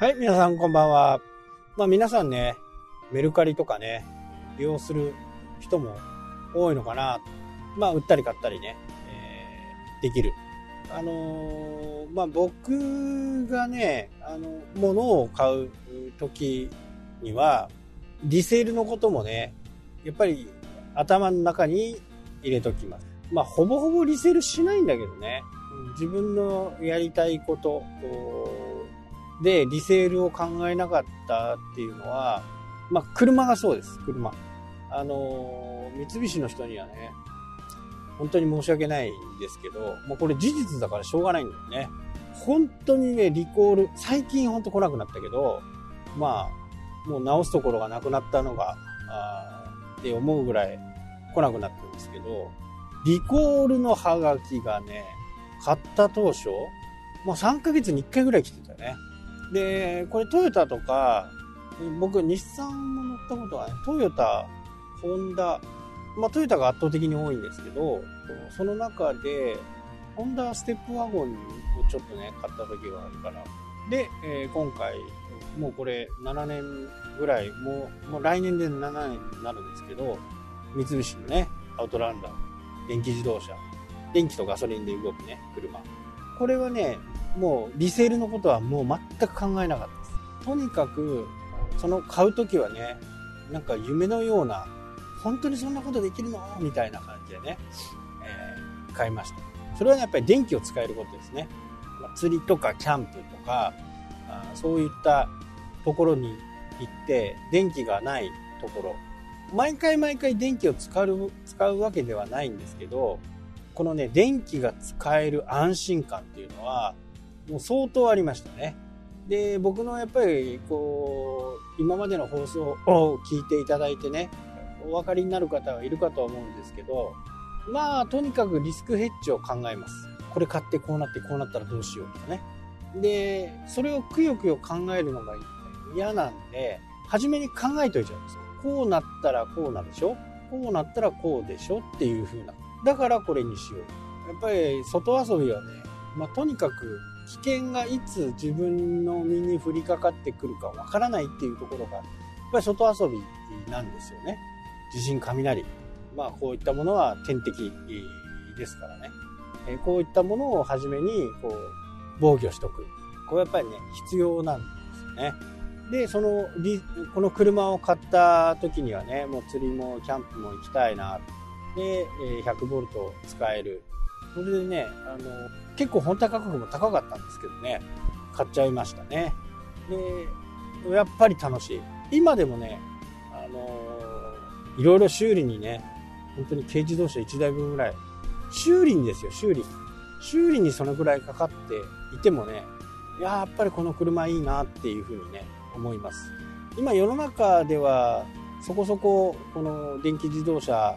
はい、皆さんこんばんは。まあ皆さんね、メルカリとかね、利用する人も多いのかな。まあ売ったり買ったりね、えー、できる。あのー、まあ僕がね、あの、物を買う時には、リセールのこともね、やっぱり頭の中に入れときます。まあほぼほぼリセールしないんだけどね、自分のやりたいことでリセールを考えなかったっていうのは、まあ、車がそうです、車。あの、三菱の人にはね、本当に申し訳ないんですけど、もうこれ事実だからしょうがないんだよね。本当にね、リコール、最近本当来なくなったけど、まあ、もう直すところがなくなったのが、あって思うぐらい来なくなったんですけど、リコールのハガキがね、買った当初、まあ3ヶ月に1回ぐらい来てたよね。で、これトヨタとか、僕日産も乗ったことはね、トヨタ、ホンダ、まあトヨタが圧倒的に多いんですけど、その中で、ホンダステップワゴンをちょっとね、買った時があるから。で、えー、今回、もうこれ7年ぐらい、もう、もう来年で7年になるんですけど、三菱のね、アウトランダー、電気自動車、電気とガソリンで動くね、車。これはね、もうリセールのことはもう全く考えなかったです。とにかく、その買う時はね、なんか夢のような、本当にそんなことできるの？みたいな感じでね、えー、買いました。それは、やっぱり電気を使えることですね。まあ、釣りとかキャンプとか、あそういったところに行って、電気がないところ、毎回毎回電気を使う使うわけではないんですけど、このね、電気が使える安心感っていうのは、もう相当ありましたね。で、僕のやっぱり、こう、今までの放送を聞いていただいてね、お分かりになる方はいるかと思うんですけど、まあ、とにかくリスクヘッジを考えます。これ買ってこうなってこうなったらどうしようとかね。で、それをくよくよ考えるのが嫌なんで、初めに考えといちゃうんですよ。こうなったらこうなるでしょ？こうなったらこうでしょ？っていう風な。だからこれにしよう。やっぱり外遊びはね、まあ、とにかく危険がいつ自分の身に降りかかってくるかわからないっていうところが、やっぱり外遊びなんですよね。地震、雷。まあ、こういったものは天敵ですからね。こういったものをはじめに、こう、防御しとく。これやっぱりね、必要なんですよね。で、その、この車を買った時にはね、もう釣りもキャンプも行きたいな。で、100ボルト使える。それでね、あの、結構本体価格も高かったんですけどね、買っちゃいましたね。で、やっぱり楽しい。今でもね、あのー、いろいろ修理にね、本当に軽自動車1台分ぐらい、修理にですよ、修理。修理にそのぐらいかかっていてもね、やっぱりこの車いいなっていうふうにね、思います。今世の中ではそこそここの電気自動車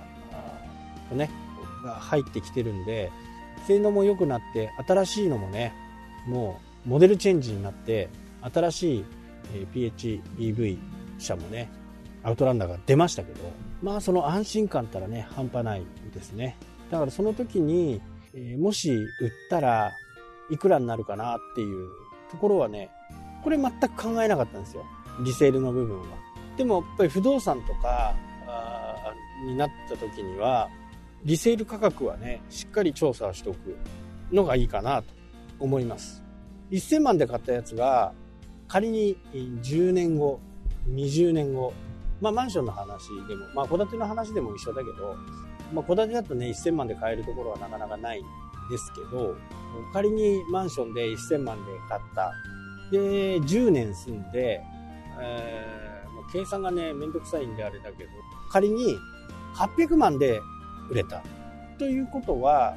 ね、が入ってきてるんで、性能も良くなって新しいのもねもうモデルチェンジになって新しい PHEV 車もねアウトランダーが出ましたけどまあその安心感ったらね半端ないですね。だからその時に、もし売ったらいくらになるかなっていうところはねこれ全く考えなかったんですよ。リセールの部分は。でもやっぱり不動産とかになった時にはリセール価格はね、しっかり調査しておくのがいいかなと思います。1000万で買ったやつが、仮に10年後、20年後、まあマンションの話でも、まあ戸建ての話でも一緒だけど、まあ戸建てだとね、1000万で買えるところはなかなかないんですけど、仮にマンションで1000万で買った。で、10年住んで、えー、計算がね、めんどくさいんであれだけど、仮に800万で売れた。ということは、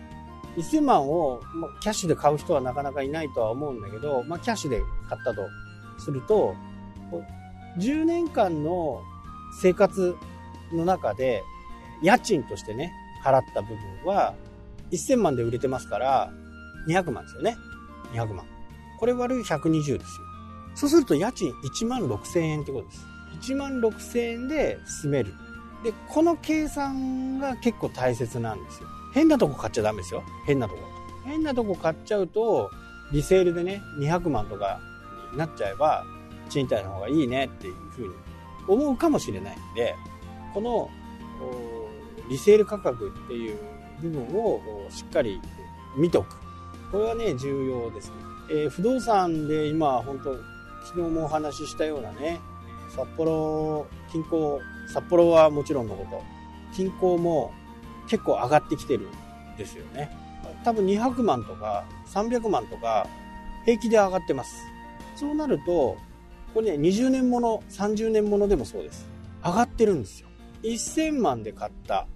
1000万をキャッシュで買う人はなかなかいないとは思うんだけど、まあ、キャッシュで買ったとすると、10年間の生活の中で、家賃としてね、払った部分は、1000万で売れてますから、200万ですよね。200万。これ割る120ですよ。そうすると家賃1万6000円ってことです。1万6000円で住める。で、この計算が結構大切なんですよ。変なとこ買っちゃダメですよ。変なとこ。変なとこ買っちゃうと、リセールでね、200万とかになっちゃえば、賃貸の方がいいねっていうふうに思うかもしれないんで、このリセール価格っていう部分をしっかり見ておく。これはね、重要ですね。えー、不動産で今、本当昨日もお話ししたようなね、札幌、近郊、札幌はもちろんのこと、近郊も結構上がってきてるんですよね。多分200万とか300万とか平気で上がってます。そうなると、これね、20年もの、30年ものでもそうです。上がってるんですよ。1000万で買った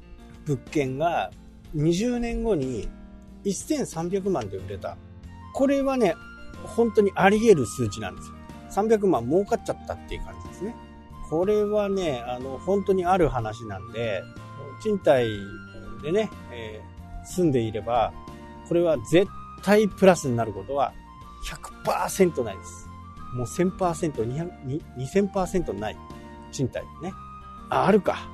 物件が20年後に1300万で売れた。これはね、本当にあり得る数値なんですよ。300万儲かっちゃったっていう感じですね。これはね、あの、本当にある話なんで、賃貸でね、えー、住んでいれば、これは絶対プラスになることは100%ないです。もう1000%、2000%ない。賃貸ね。あ、あるか。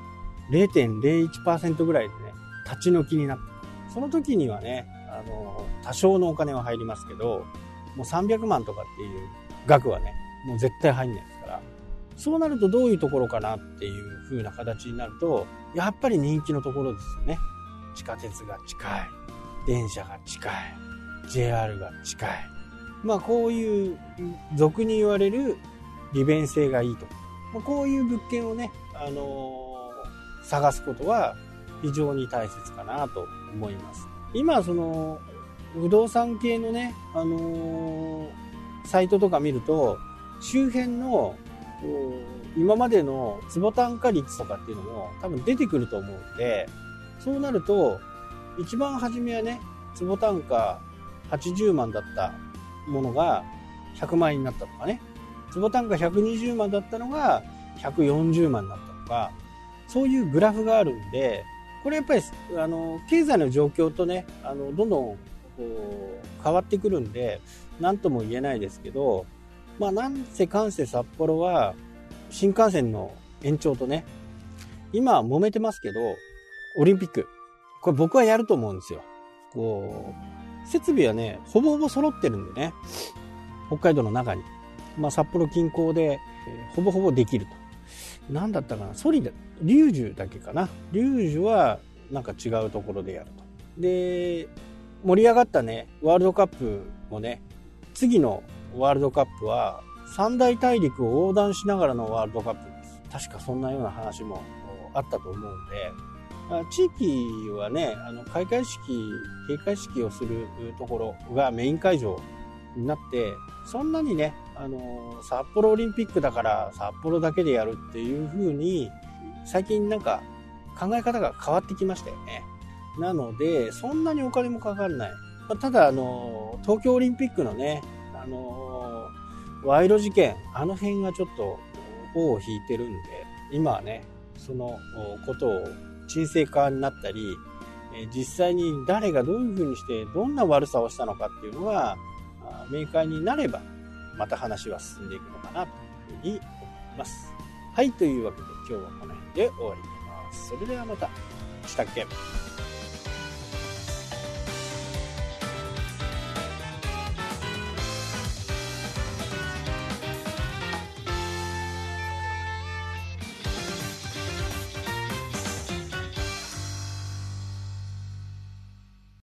0.01%ぐらいでね、立ち退きになった。その時にはね、あの、多少のお金は入りますけど、もう300万とかっていう額はね、もう絶対入んないですから。そうなるとどういうところかなっていう風な形になると、やっぱり人気のところですよね。地下鉄が近い。電車が近い。JR が近い。まあこういう俗に言われる利便性がいいと。ま、こういう物件をね、あのー、探すことは非常に大切かなと思います。今、その、不動産系のね、あのー、サイトとか見ると、周辺の今までの坪単価率とかっていうのも多分出てくると思うんで、そうなると、一番初めはね、坪単価80万だったものが100万円になったとかね、坪単価120万だったのが140万になったとか、そういうグラフがあるんで、これやっぱり、あの、経済の状況とね、あの、どんどんこう変わってくるんで、何とも言えないですけど、まあ、なんせかんせ札幌は、新幹線の延長とね、今は揉めてますけど、オリンピック。これ僕はやると思うんですよ。こう、設備はね、ほぼほぼ揃ってるんでね、北海道の中に。まあ、札幌近郊で、えー、ほぼほぼできると。何だったかなソリダ、リュージュだけかなリュージュはなんか違うところでやると。で、盛り上がったね、ワールドカップもね、次のワールドカップは三大大陸を横断しながらのワールドカップです。確かそんなような話もあったと思うんで、地域はね、あの開会式、閉会式をするところがメイン会場になって、そんなにね、あの、札幌オリンピックだから札幌だけでやるっていう風に、最近なんか考え方が変わってきましたよね。なので、そんなにお金もかかんない。ただ、あの、東京オリンピックのね、あの賄賂事件、あの辺がちょっと尾を引いてるんで、今はね、そのことを沈静化になったり、実際に誰がどういうふうにしてどんな悪さをしたのかっていうのが明快になればまた話は進んでいくのかなというふうに思います。はい、というわけで今日はこの辺で終わります。それではまた。したっけ